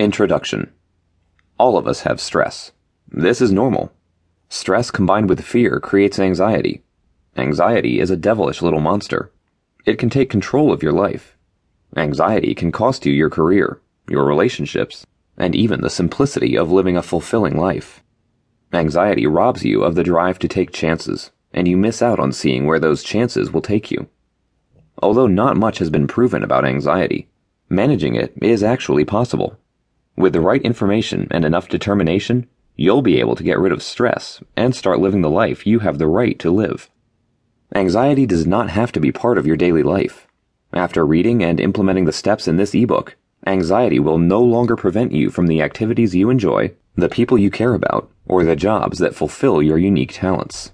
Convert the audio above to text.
Introduction All of us have stress. This is normal. Stress combined with fear creates anxiety. Anxiety is a devilish little monster. It can take control of your life. Anxiety can cost you your career, your relationships, and even the simplicity of living a fulfilling life. Anxiety robs you of the drive to take chances, and you miss out on seeing where those chances will take you. Although not much has been proven about anxiety, managing it is actually possible. With the right information and enough determination, you'll be able to get rid of stress and start living the life you have the right to live. Anxiety does not have to be part of your daily life. After reading and implementing the steps in this ebook, anxiety will no longer prevent you from the activities you enjoy, the people you care about, or the jobs that fulfill your unique talents.